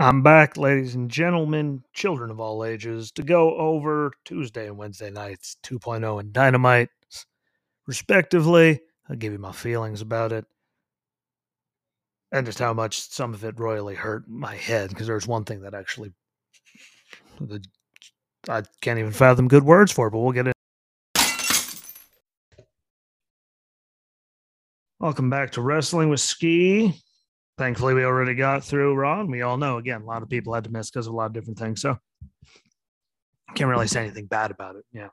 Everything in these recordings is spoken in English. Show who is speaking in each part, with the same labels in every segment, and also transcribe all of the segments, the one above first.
Speaker 1: I'm back, ladies and gentlemen, children of all ages, to go over Tuesday and Wednesday nights 2.0 and Dynamite, respectively. I'll give you my feelings about it and just how much some of it royally hurt my head because there's one thing that actually I can't even fathom good words for, but we'll get it. Welcome back to Wrestling with Ski thankfully we already got through Raw. And we all know again, a lot of people had to miss because of a lot of different things. So can't really say anything bad about it. Yeah.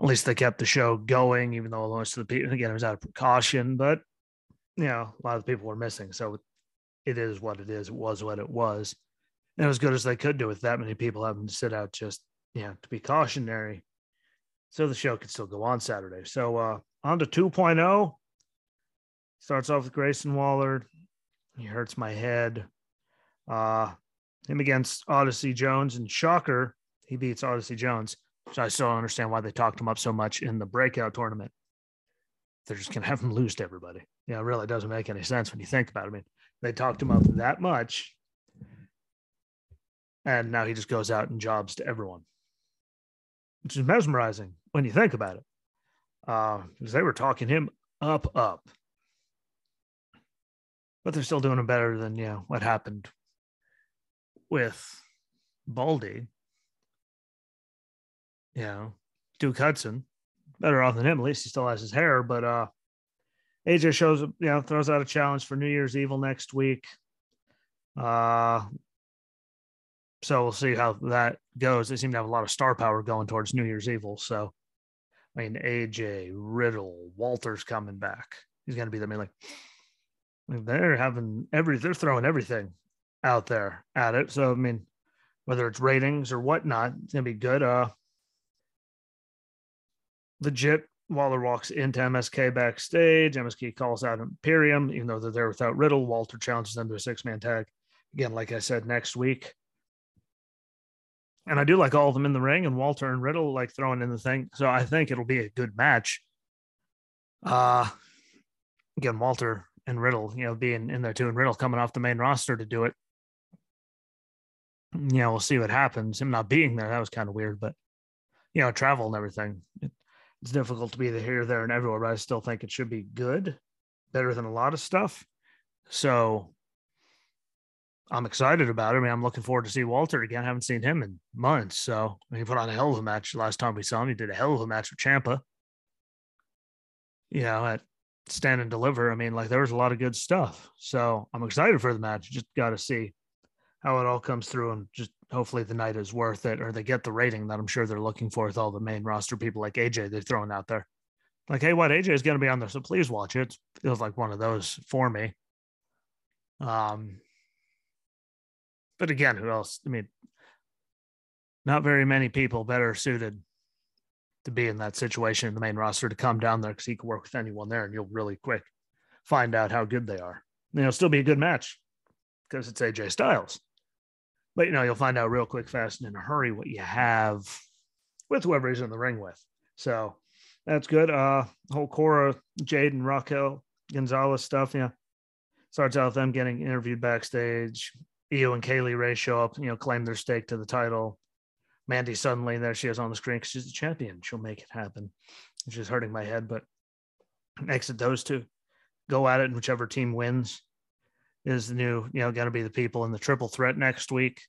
Speaker 1: At least they kept the show going, even though most of the people again it was out of precaution, but you know, a lot of people were missing. So it is what it is. It was what it was. And as good as they could do with that many people having to sit out just you know to be cautionary. So the show could still go on Saturday. So uh on to 2.0. Starts off with Grayson Waller, he hurts my head. Uh, him against Odyssey Jones and Shocker, he beats Odyssey Jones. So I still don't understand why they talked him up so much in the breakout tournament. They're just gonna have him lose to everybody. Yeah, it really doesn't make any sense when you think about it. I mean, they talked him up that much, and now he just goes out and jobs to everyone, which is mesmerizing when you think about it. Uh, because they were talking him up, up but they're still doing it better than you know what happened with Baldy. You know, Duke Hudson, better off than him. At least he still has his hair. But uh AJ shows you know throws out a challenge for New Year's Evil next week. Uh so we'll see how that goes. They seem to have a lot of star power going towards New Year's Evil. So I mean AJ, Riddle, Walter's coming back. He's gonna be the main like they're having every they're throwing everything out there at it. So I mean, whether it's ratings or whatnot, it's gonna be good. Uh legit Waller walks into MSK backstage. MSK calls out Imperium, even though they're there without Riddle. Walter challenges them to a six man tag. Again, like I said, next week. And I do like all of them in the ring, and Walter and Riddle like throwing in the thing. So I think it'll be a good match. Uh again, Walter and Riddle, you know, being in there too, and Riddle coming off the main roster to do it. You know, we'll see what happens. Him not being there, that was kind of weird, but you know, travel and everything. It's difficult to be the here, there, and everywhere, but I still think it should be good, better than a lot of stuff. So I'm excited about it. I mean, I'm looking forward to see Walter again. I haven't seen him in months. So he put on a hell of a match last time we saw him. He did a hell of a match with Ciampa. You know, at stand and deliver. I mean, like there was a lot of good stuff. So I'm excited for the match. Just got to see how it all comes through and just hopefully the night is worth it or they get the rating that I'm sure they're looking for with all the main roster people like AJ they're throwing out there. Like, hey, what AJ is going to be on there, so please watch it. it. Feels like one of those for me. Um, but again, who else? I mean, not very many people better suited to be in that situation in the main roster to come down there because he can work with anyone there and you'll really quick find out how good they are. You know, still be a good match because it's AJ Styles. But you know, you'll find out real quick, fast, and in a hurry what you have with whoever he's in the ring with. So that's good. Uh whole Cora, Jade, and Raquel Gonzalez stuff, yeah. Starts out with them getting interviewed backstage. Io and Kay Lee Ray show up, you know, claim their stake to the title. Mandy suddenly there she is on the screen because she's the champion. She'll make it happen. She's hurting my head, but exit those two. Go at it, and whichever team wins is the new, you know, going to be the people in the triple threat next week,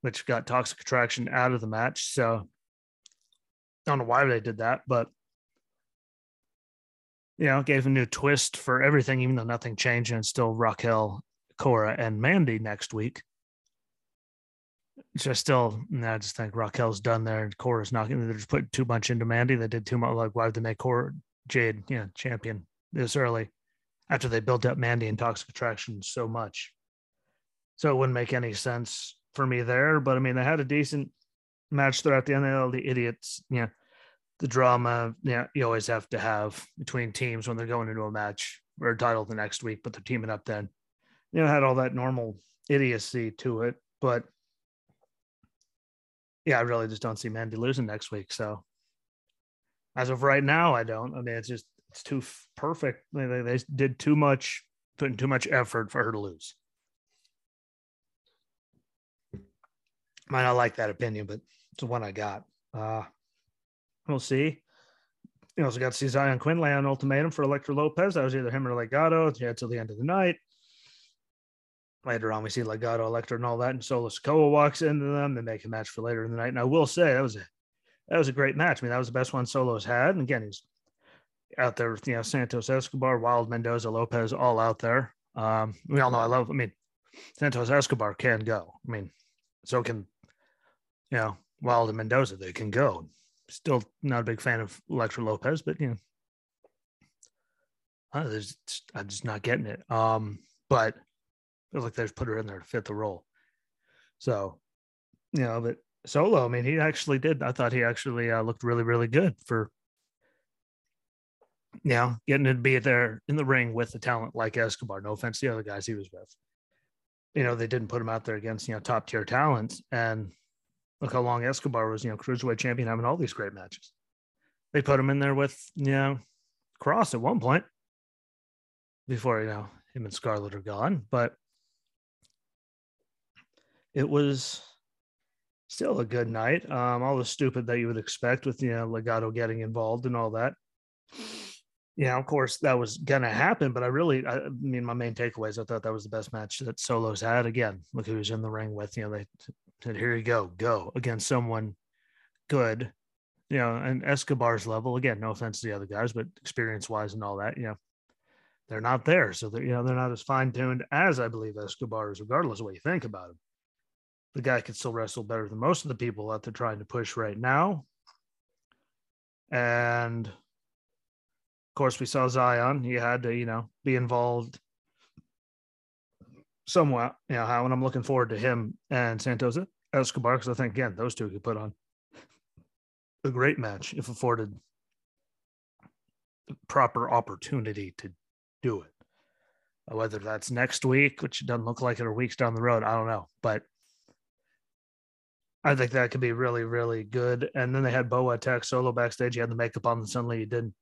Speaker 1: which got Toxic Attraction out of the match. So I don't know why they did that, but you know, gave a new twist for everything, even though nothing changed, and still Raquel, Cora, and Mandy next week just still, I just think Raquel's done there, and Cora's not going to just put too much into Mandy. They did too much. Like, why did they make Cora Jade, you know, champion this early after they built up Mandy and Toxic Attraction so much? So it wouldn't make any sense for me there. But I mean, they had a decent match throughout the. All the idiots, you know, the drama, yeah, you always have to have between teams when they're going into a match or a title the next week, but they're teaming up then. You know, had all that normal idiocy to it, but yeah, I really just don't see Mandy losing next week. So as of right now, I don't. I mean, it's just it's too perfect. They, they did too much, putting too much effort for her to lose. Might not like that opinion, but it's the one I got. Uh, we'll see. You also got to see Xyon Quinn lay on ultimatum for Elektra Lopez. That was either him or Legado. Yeah, till the end of the night. Later on, we see Legado, Elektra, and all that, and Solo Sikoa walks into them. They make a match for later in the night. And I will say that was a that was a great match. I mean, that was the best one Solo's had. And again, he's out there with you know Santos Escobar, Wilde Mendoza, Lopez, all out there. Um, we all know I love. I mean, Santos Escobar can go. I mean, so can you know Wilde and Mendoza. They can go. Still not a big fan of Elektra Lopez, but you know, I'm just not getting it. Um, but feels like they just put her in there to fit the role. So, you know, but Solo, I mean, he actually did. I thought he actually uh, looked really, really good for, you know, getting to be there in the ring with a talent like Escobar. No offense to the other guys he was with. You know, they didn't put him out there against, you know, top tier talents. And look how long Escobar was, you know, cruiserweight champion, having all these great matches. They put him in there with, you know, Cross at one point before, you know, him and Scarlett are gone. But it was still a good night. Um, all the stupid that you would expect with you know Legado getting involved and all that. Yeah, of course that was gonna happen, but I really, I mean, my main takeaways, I thought that was the best match that Solos had. Again, look who was in the ring with. You know, they said, "Here you go, go against someone good." You know, and Escobar's level. Again, no offense to the other guys, but experience wise and all that, you know, they're not there. So they're you know they're not as fine tuned as I believe Escobar is, regardless of what you think about him the guy could still wrestle better than most of the people that they're trying to push right now. And of course, we saw Xyon. He had to, you know, be involved somewhat. You know, how, and I'm looking forward to him and Santos Escobar because I think, again, those two could put on a great match if afforded proper opportunity to do it. Whether that's next week, which doesn't look like it, or weeks down the road, I don't know. But I think that could be really, really good. And then they had Boa attack solo backstage. He had the makeup on, and suddenly he didn't.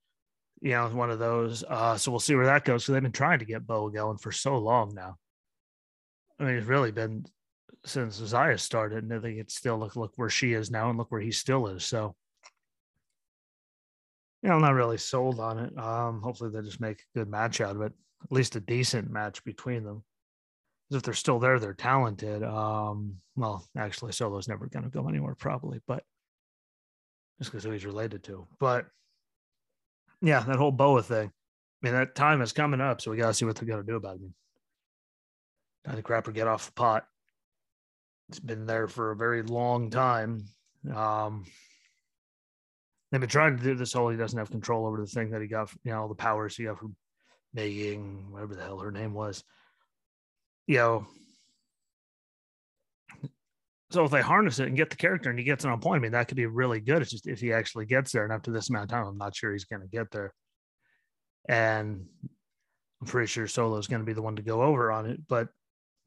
Speaker 1: You know, one of those. Uh, so we'll see where that goes. So they've been trying to get Boa going for so long now. I mean, it's really been since Zaya started, and I think it's still look look where she is now, and look where he still is. So, you know, I'm not really sold on it. Um, hopefully they just make a good match out of it, at least a decent match between them if they're still there, they're talented. Um, well, actually, Solo's never going to go anywhere, probably, but just because who he's related to. But yeah, that whole Boa thing. I mean, that time is coming up, so we got to see what they're going to do about mean, time to crap or get off the pot. It's been there for a very long time. Um, they've been trying to do this whole he doesn't have control over the thing that he got, you know, the powers he got from Megan, whatever the hell her name was you know, so if they harness it and get the character and he gets it on point, I mean, that could be really good. It's just if he actually gets there and after this amount of time, I'm not sure he's going to get there. And I'm pretty sure Solo is going to be the one to go over on it, but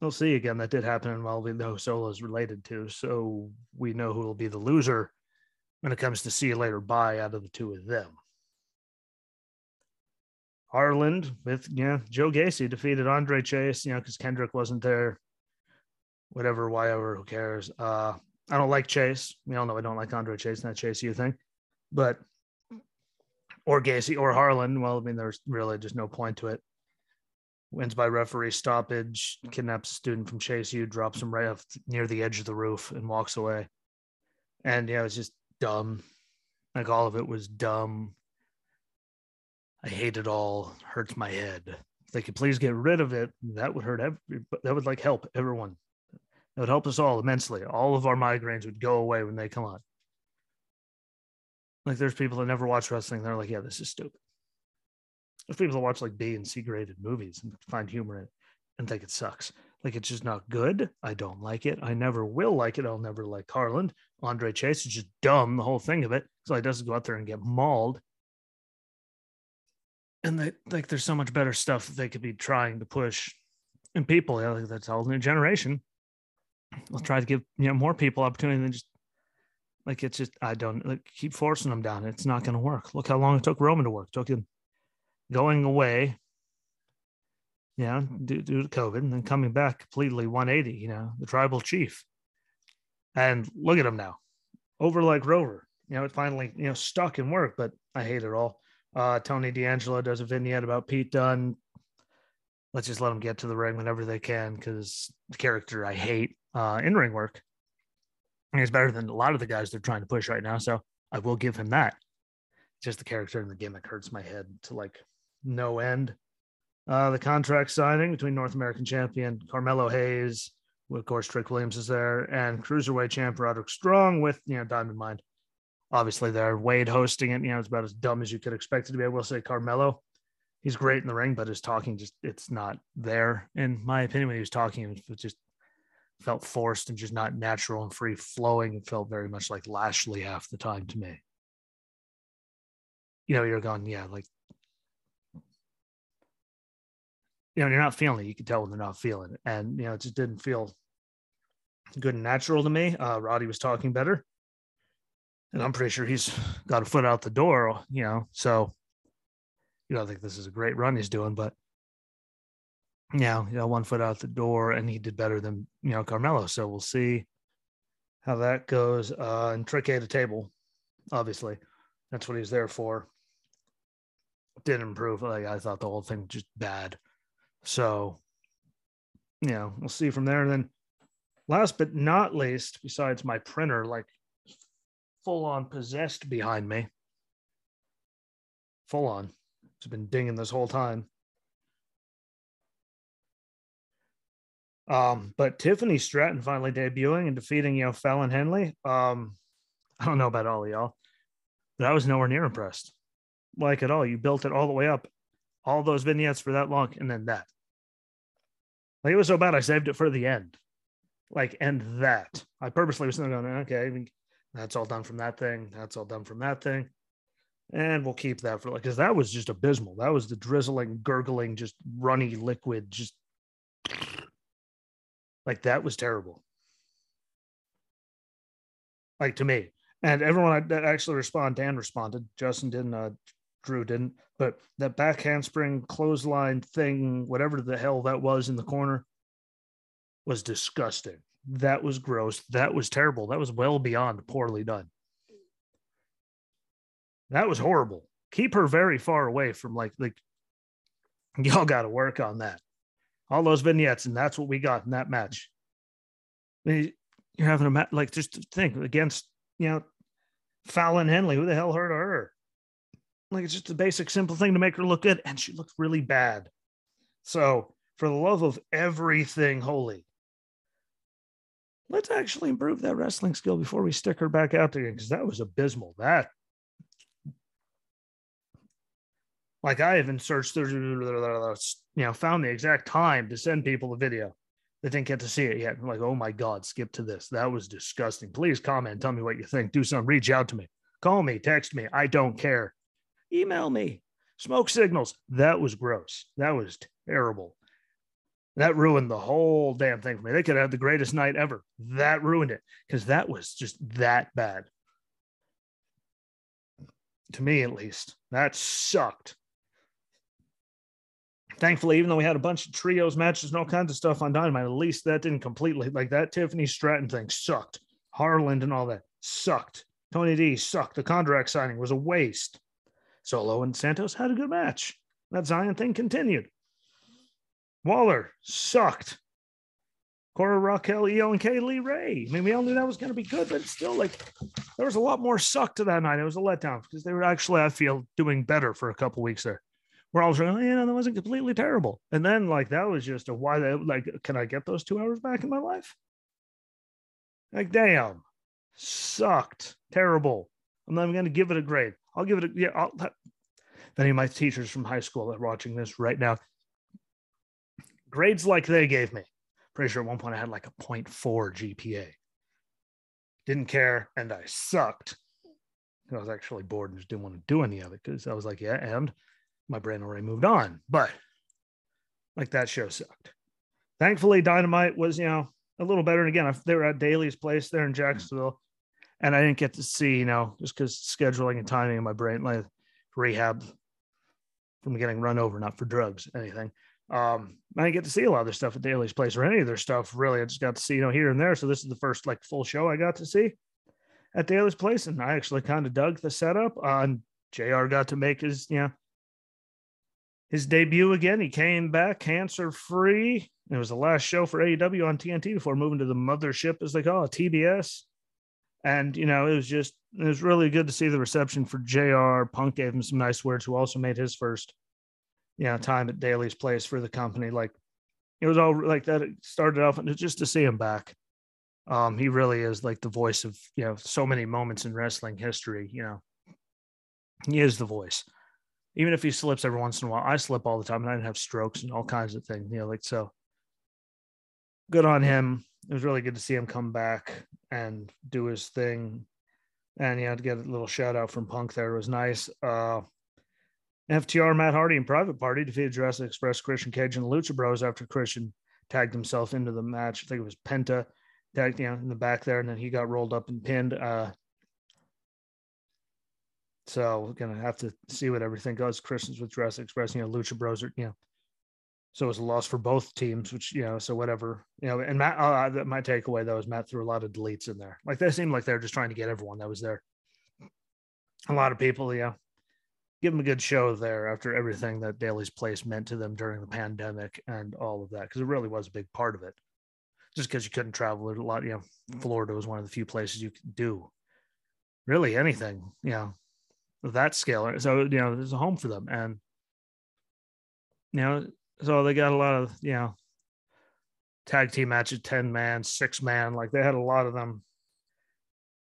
Speaker 1: we'll see. Again, that did happen, while we know Solo is related to, so we know who will be the loser when it comes to see you later bye out of the two of them. Harland with yeah, Joe Gacy defeated Andre Chase, you know, because Kendrick wasn't there. Whatever, whatever, who cares? Uh, I don't like Chase. We all know I don't like Andre Chase, not Chase U thing. But or Gacy or Harland. Well, I mean, there's really just no point to it. Wins by referee stoppage, kidnaps a student from Chase U, drops him right up near the edge of the roof and walks away. And yeah, it's just dumb. Like all of it was dumb. I hate it all. Hurts my head. If they could please get rid of it, that would hurt every. That would like help everyone. That would help us all immensely. All of our migraines would go away when they come on. Like there's people that never watch wrestling. They're like, yeah, this is stupid. There's people that watch like B and C graded movies and find humor in it and think it sucks. Like it's just not good. I don't like it. I never will like it. I'll never like Harland. Andre Chase is just dumb, the whole thing of it. So he doesn't go out there and get mauled and they like there's so much better stuff they could be trying to push. And people like that's all new generation. We'll try to give you know more people opportunity than just like it's just i don't like keep forcing them down. It's not going to work. Look how long it took roman to work. It took him going away yeah due, due to covid and then coming back completely 180 you know the tribal chief. And look at him now, over like Rover. You know, it finally you know stuck in work, but I hate it all. Uh, Tony D'Angelo does a vignette about Pete Dunn. Let's just let them get to the ring whenever they can because the character I hate uh, in ring work. He's better than a lot of the guys they're trying to push right now. So I will give him that. Just the character and the gimmick hurts my head to like no end. Uh, the contract signing between North American champion Carmelo Hayes, of course, Trick Williams is there, and cruiserweight champ Roderick Strong with you know Diamond Mine. Obviously, there Wade hosting it. You know, it's about as dumb as you could expect it to be. I will say Carmelo, he's great in the ring, but his talking just it's not there in my opinion. When he was talking, it just felt forced and just not natural and free flowing. It felt very much like Lashley half the time to me. You know, you're going, yeah, like you know, you're not feeling it. You can tell when they're not feeling it. And, you know, it just didn't feel good and natural to me. Uh, Roddy was talking better. And I'm pretty sure he's got a foot out the door, you know. So, you know, I think this is a great run he's doing, but yeah, you know, one foot out the door and he did better than, you know, Carmelo. So we'll see how that goes. Uh, and Trick at a table, obviously. That's what he's there for. Didn't improve. Like I thought the whole thing just bad. So, you know, we'll see from there. And then last but not least, besides my printer, like full on possessed behind me, full on, it's been dinging this whole time. Um, but Tiffany Stratton finally debuting and defeating, you know, Fallon Henley. Um, I don't know about all of y'all, but I was nowhere near impressed. Like at all. You built it all the way up all those vignettes for that long and then that. Like it was so bad, I saved it for the end. Like, and that. I purposely was not going, okay, that's all done from that thing. That's all done from that thing. And we'll keep that for like, because that was just abysmal. That was the drizzling, gurgling, just runny liquid, just like that was terrible. Like to me. And everyone that actually responded, Dan responded. Justin didn't, uh, Drew didn't. But that back handspring clothesline thing, whatever the hell that was in the corner, was disgusting. That was gross. That was terrible. That was well beyond poorly done. That was horrible. Keep her very far away from like like y'all got to work on that. All those vignettes, and that's what we got in that match. You're having a match like just think against you know Fallon Henley. Who the hell hurt her? Like it's just a basic, simple thing to make her look good, and she looked really bad. So, for the love of everything holy, let's actually improve that wrestling skill before we stick her back out there because that was abysmal. That, like, I even searched you know, found the exact time to send people the video They didn't get to see it yet. I'm like, oh my God, skip to this. That was disgusting. Please comment, tell me what you think. Do something, reach out to me, call me, text me. I don't care email me. Smoke signals. That was gross. That was terrible. That ruined the whole damn thing for me. They could have had the greatest night ever. That ruined it because that was just that bad. To me, at least, that sucked. Thankfully, even though we had a bunch of trios matches and all kinds of stuff on Dynamite, at least that didn't completely like that Tiffany Stratton thing sucked. Harland and all that sucked. Tony D sucked. The contract signing was a waste. Solo and Santos had a good match. That Xyon thing continued. Waller sucked. Cora Raquel, Io, and Kay Lee Ray. I mean, we all knew that was going to be good, but still, like, there was a lot more suck to that night. It was a letdown because they were actually, I feel, doing better for a couple weeks there. Where I was saying, oh, you know, that wasn't completely terrible. And then, like, that was just a why, they, like, can I get those two hours back in my life? Like, damn, sucked, terrible. I'm not even going to give it a grade. I'll give it a yeah. I'll, if any of my teachers from high school are watching this right now, grades like they gave me. Pretty sure at one point I had like a 0.4 GPA. Didn't care, and I sucked. I was actually bored and just didn't want to do any of it because I was like, yeah, and my brain already moved on. But like that show sucked. Thankfully, Dynamite was, you know, a little better. And again, they were at Daily's Place there in Jacksonville and I didn't get to see, you know, just because scheduling and timing in my brain, like rehab from getting run over, not for drugs, anything. Um, I didn't get to see a lot of their stuff at Daily's Place or any of their stuff really. I just got to see, you know, here and there. So this is the first like full show I got to see at Daily's Place, and I actually kind of dug the setup. Uh, and Jr. got to make his, you know, his debut again. He came back cancer free. It was the last show for AEW on TNT before moving to the mothership, as they call it, TBS. And you know, it was just it was really good to see the reception for Jr. Punk gave him some nice words. Who also made his first, you know, time at Daily's Place for the company. Like it was all like that. It started off and just to see him back. Um, he really is like the voice of you know so many moments in wrestling history. You know, he is the voice. Even if he slips every once in a while, I slip all the time, and I have strokes and all kinds of things. You know, like so. Good on him. It was really good to see him come back and do his thing. And you know, to get a little shout out from Punk there was nice. Uh, FTR, Matt Hardy, and Private Party defeated Jurassic Express, Christian Cage, and Lucha Bros after Christian tagged himself into the match. I think it was Penta tagged you know, in the back there, and then he got rolled up and pinned. Uh, so we're gonna have to see what everything goes. Christians with Jurassic Express, you know, Lucha Bros are, you know, so it was a loss for both teams, which you know, so whatever, you know. And Matt, uh, my takeaway though is Matt threw a lot of deletes in there. Like they seemed like they're just trying to get everyone that was there. A lot of people, yeah, give them a good show there after everything that Daily's Place meant to them during the pandemic and all of that, because it really was a big part of it. Just because you couldn't travel a lot, you know, mm. Florida was one of the few places you could do really anything, you know, of that scale. So, you know, there's a home for them. And, you know, so they got a lot of, you know, tag team matches, 10 man, six man. Like they had a lot of them.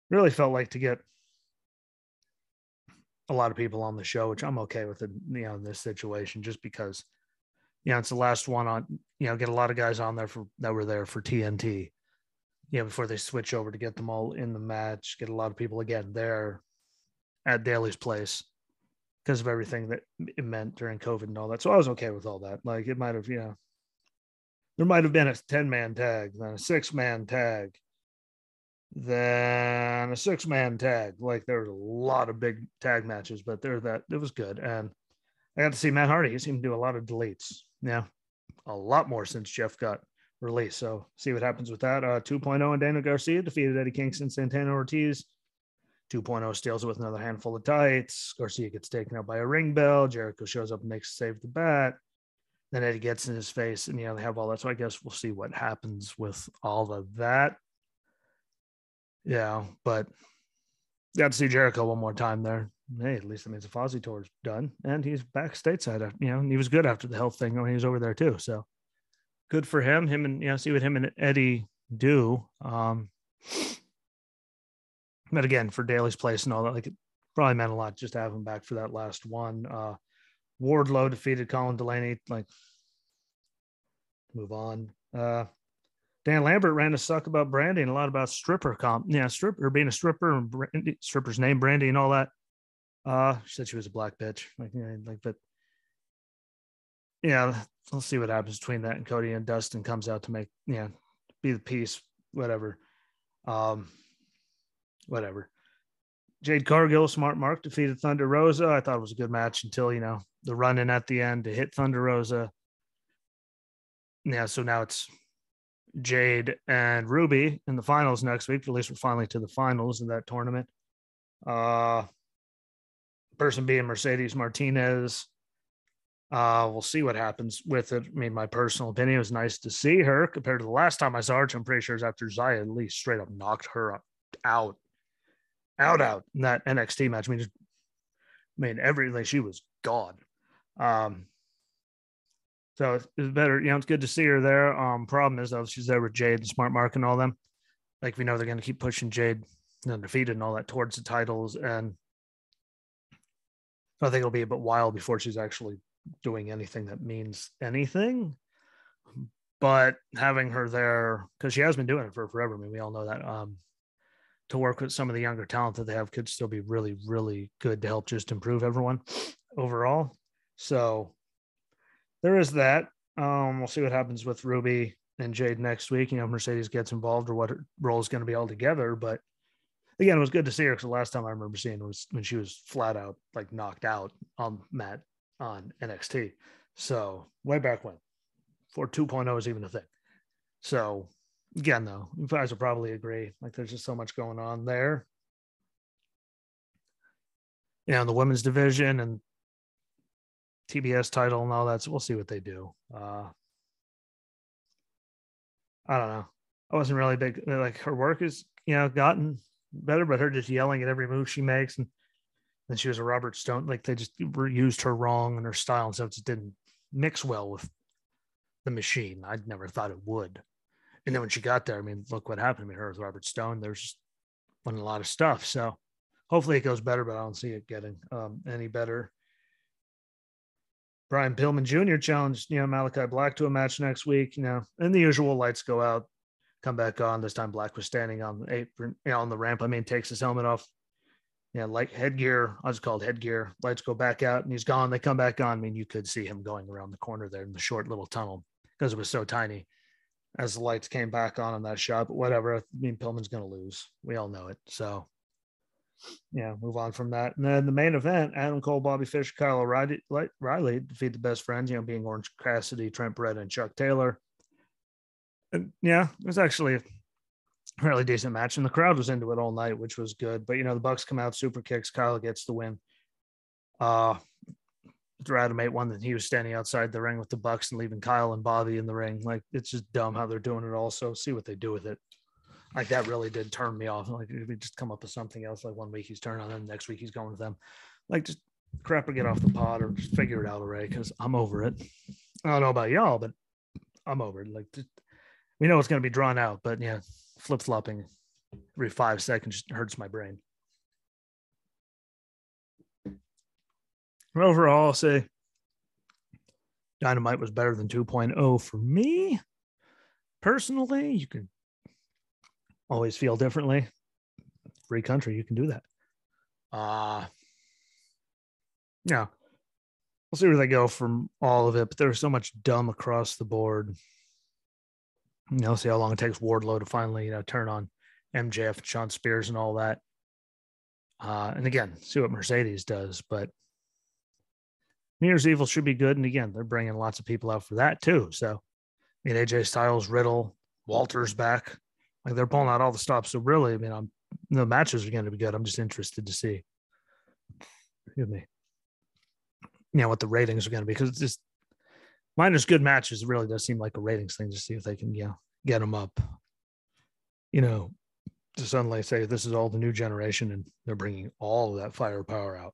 Speaker 1: Really felt like to get a lot of people on the show, which I'm okay with it, you know, in this situation, just because, you know, it's the last one on, you know, get a lot of guys on there for that were there for TNT, you know, before they switch over to get them all in the match, get a lot of people again there at Daily's place because of everything that it meant during COVID and all that. So I was okay with all that. Like it might have, you know, there might have been a 10 man tag, then a six man tag, then a six man tag. Like there was a lot of big tag matches, but there that it was good. And I got to see Matt Hardy. He seemed to do a lot of deletes. Yeah, a lot more since Jeff got released. So see what happens with that. Uh, 2.0 and Daniel Garcia defeated Eddie Kingston, Santana Ortiz. 2.0 steals it with another handful of tights. Garcia gets taken out by a ring bell. Jericho shows up and makes save the bat. Then Eddie gets in his face, and you know they have all that. So I guess we'll see what happens with all of that. Yeah, but got to see Jericho one more time there. Hey, at least that means the Fozzy tour's done, and he's back stateside. You know, he was good after the health thing when he was over there too. So good for him. Him and you know, see what him and Eddie do. Um, but again, for Daily's Place and all that, like it probably meant a lot just to have him back for that last one. Uh, Wardlow defeated Colin Delaney. Like, move on. Uh, Dan Lambert ran a suck about Brandi and a lot about stripper comp. Yeah, stripper being a stripper and Brandi, stripper's name Brandy, and all that. Uh, she said she was a black bitch. Like, like, but yeah, let's see what happens between that and Cody and Dustin comes out to make, yeah, be the peace, whatever. Um, whatever. Jade Cargill, Smart Mark defeated Thunder Rosa. I thought it was a good match until, you know, the run in at the end to hit Thunder Rosa. Yeah, so now it's Jade and Ruby in the finals next week. At least we're finally to the finals of that tournament. Uh person being Mercedes Martinez. Uh, we'll see what happens with it. I mean, my personal opinion it was nice to see her compared to the last time I saw her, I'm pretty sure is after Xia at least straight up knocked her up, out out out in that NXT match. I mean, just, I mean, everything she was gone. Um, so it's, better, you know, it's good to see her there. Um, problem is though, she's there with Jade and Smart Mark and all them. Like we know they're going to keep pushing Jade undefeated and all that towards the titles, and I think it'll be a bit while before she's actually doing anything that means anything. But having her there because she has been doing it for forever. I mean, we all know that. Um, to work with some of the younger talent that they have could still be really, really good to help just improve everyone overall. So there is that. Um, we'll see what happens with Ruby and Jade next week. You know, Mercedes gets involved or what her role is going to be altogether. But again, it was good to see her because the last time I remember seeing was when she was flat out like knocked out on Matt on NXT. So way back when. for 2.0 is even a thing. So again, though, you guys will probably agree. Like there's just so much going on there. You know, the women's division and TBS title and all that. So we'll see what they do. Uh I don't know. I wasn't really big like her work is, you know, gotten better, but her just yelling at every move she makes and then she was a Robert Stone. Like they just used her wrong and her style and stuff just didn't mix well with the machine. I'd never thought it would. And then when she got there, I mean, look what happened. I mean, her with Robert Stone, there's wasn't a lot of stuff. So hopefully it goes better, but I don't see it getting um, any better. Brian Pillman Jr. challenged, you know, Malakai Black to a match next week. You know, and the usual lights go out, come back on. This time Black was standing on the apron, you know, on the ramp. I mean, takes his helmet off. Yeah, like headgear. I was called headgear. Lights go back out and he's gone. They come back on. I mean, you could see him going around the corner there in the short little tunnel because it was so tiny as the lights came back on in that shot. But whatever. I mean, Pillman's going to lose. We all know it. So, yeah, move on from that. And then the main event Adam Cole, Bobby Fish, Kyle O'Reilly, Riley defeat the best friends, you know, being Orange Cassidy, Trent Beretta, and Chuck Taylor. And yeah, it was actually a fairly decent match. And the crowd was into it all night, which was good. But, you know, the Bucks come out, super kicks. Kyle gets the win. Uh, Radamate one that he was standing outside the ring with the Bucks and leaving Kyle and Bobby in the ring. Like it's just dumb how they're doing it. Also, see what they do with it. Like that really did turn me off. Like if we just come up with something else, like one week he's turning on them, next week he's going with them. Like just crap or get off the pot or just figure it out already because I'm over it. I don't know about y'all, but I'm over it. Like just, we know it's going to be drawn out, but yeah, flip flopping every five seconds hurts my brain. overall, I'll say Dynamite was better than 2.0 for me. Personally, you can always feel differently. Free country, you can do that. Uh yeah. We'll see where they go from all of it, but there's so much dumb across the board. You know, see how long it takes Wardlow to finally, you know, turn on MJF and Shawn Spears and all that. Uh, and again, see what Mercedes does, but New Year's Evil should be good. And again, they're bringing lots of people out for that too. So, I mean, AJ Styles, Riddle, Walter's back. Like they're pulling out all the stops. So really, I mean, I'm the matches are going to be good. I'm just interested to see. Excuse me. You know what the ratings are going to be because just minus good matches. It really does seem like a ratings thing to see if they can, you know, get them up. You know, to suddenly say this is all the new generation and they're bringing all of that firepower out.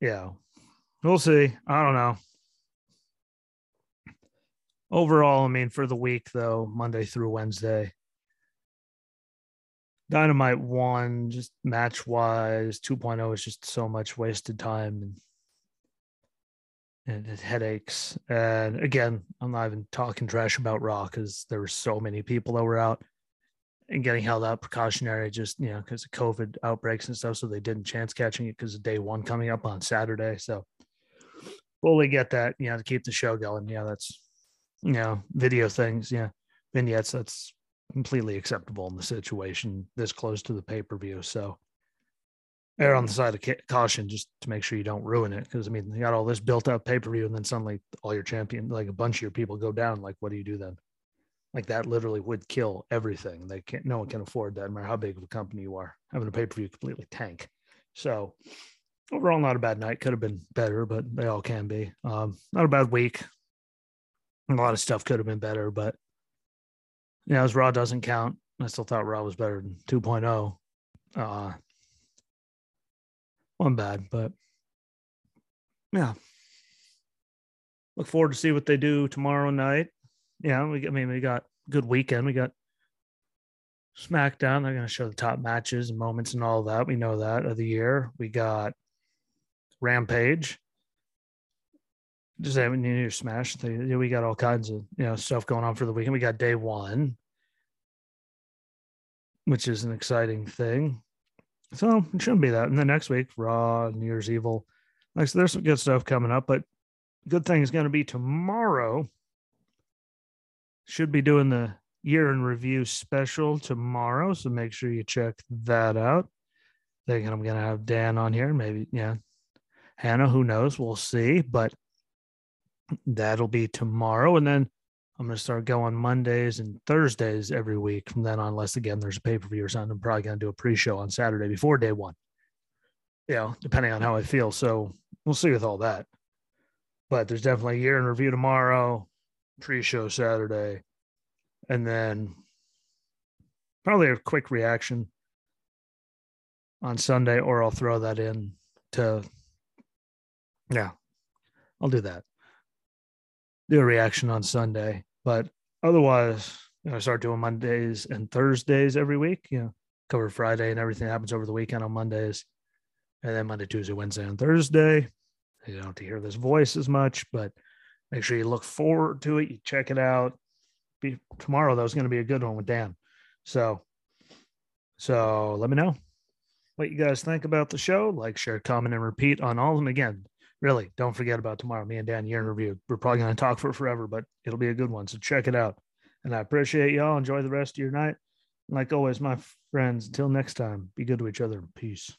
Speaker 1: Yeah, We'll see. I don't know. Overall, I mean, for the week though, Monday through Wednesday, Dynamite one, just match wise, 2.0 is just so much wasted time and, and headaches. And again, I'm not even talking trash about Raw because there were so many people that were out and getting held out precautionary, just you know, because of COVID outbreaks and stuff. So they didn't chance catching it because of day one coming up on Saturday. So fully get that, you know, to keep the show going. Yeah, that's, you know, video things, yeah, vignettes, that's completely acceptable in the situation this close to the pay per view. So, err on the side of caution just to make sure you don't ruin it. Because I mean, you got all this built up pay per view, and then suddenly all your champion, like a bunch of your people, go down. Like, what do you do then? Like that literally would kill everything. They can't. No one can afford that, no matter how big of a company you are. Having a pay per view completely tank. So, overall not a bad night. Could have been better, but they all can be. Um, not a bad week. A lot of stuff could have been better, but you know, as Raw doesn't count, I still thought Raw was better than 2.0. Uh, one bad, but yeah. Look forward to see what they do tomorrow night. Yeah, we got I mean we got good weekend. We got SmackDown. They're going to show the top matches and moments and all that. We know that of the year. We got Rampage. Just having New Year's Smash. We got all kinds of you know stuff going on for the weekend. We got day one, which is an exciting thing. So it shouldn't be that. And then next week, Raw, New Year's Evil. Like so there's some good stuff coming up, but good thing is going to be tomorrow. Should be doing the year in review special tomorrow, so make sure you check that out. Thinking I'm going to have Dan on here, maybe yeah, Hannah, who knows? We'll see. But That'll be tomorrow. And then I'm going to start going Mondays and Thursdays every week from then on, unless again there's a pay per view or something. I'm probably going to do a pre show on Saturday before day one, you know, depending on how I feel. So we'll see with all that. But there's definitely a year in review tomorrow, pre show Saturday, and then probably a quick reaction on Sunday, or I'll throw that in to, yeah, I'll do that. Do a reaction on Sunday but otherwise, you know, I start doing Mondays and Thursdays every week. You know, cover Friday and everything happens over the weekend on Mondays, and then Monday, Tuesday, Wednesday, and Thursday. You don't have to hear this voice as much, but make sure you look forward to it. You check it out. Be tomorrow though is going to be a good one with Dan. So, so let me know what you guys think about the show. Like, share, comment, and repeat on all of them. Again, really don't forget about tomorrow. Me and Dan, year in review. We're probably going to talk for forever, but it'll be a good one. So check it out. And I appreciate y'all. Enjoy the rest of your night. Like always, my friends, until next time, be good to each other. Peace.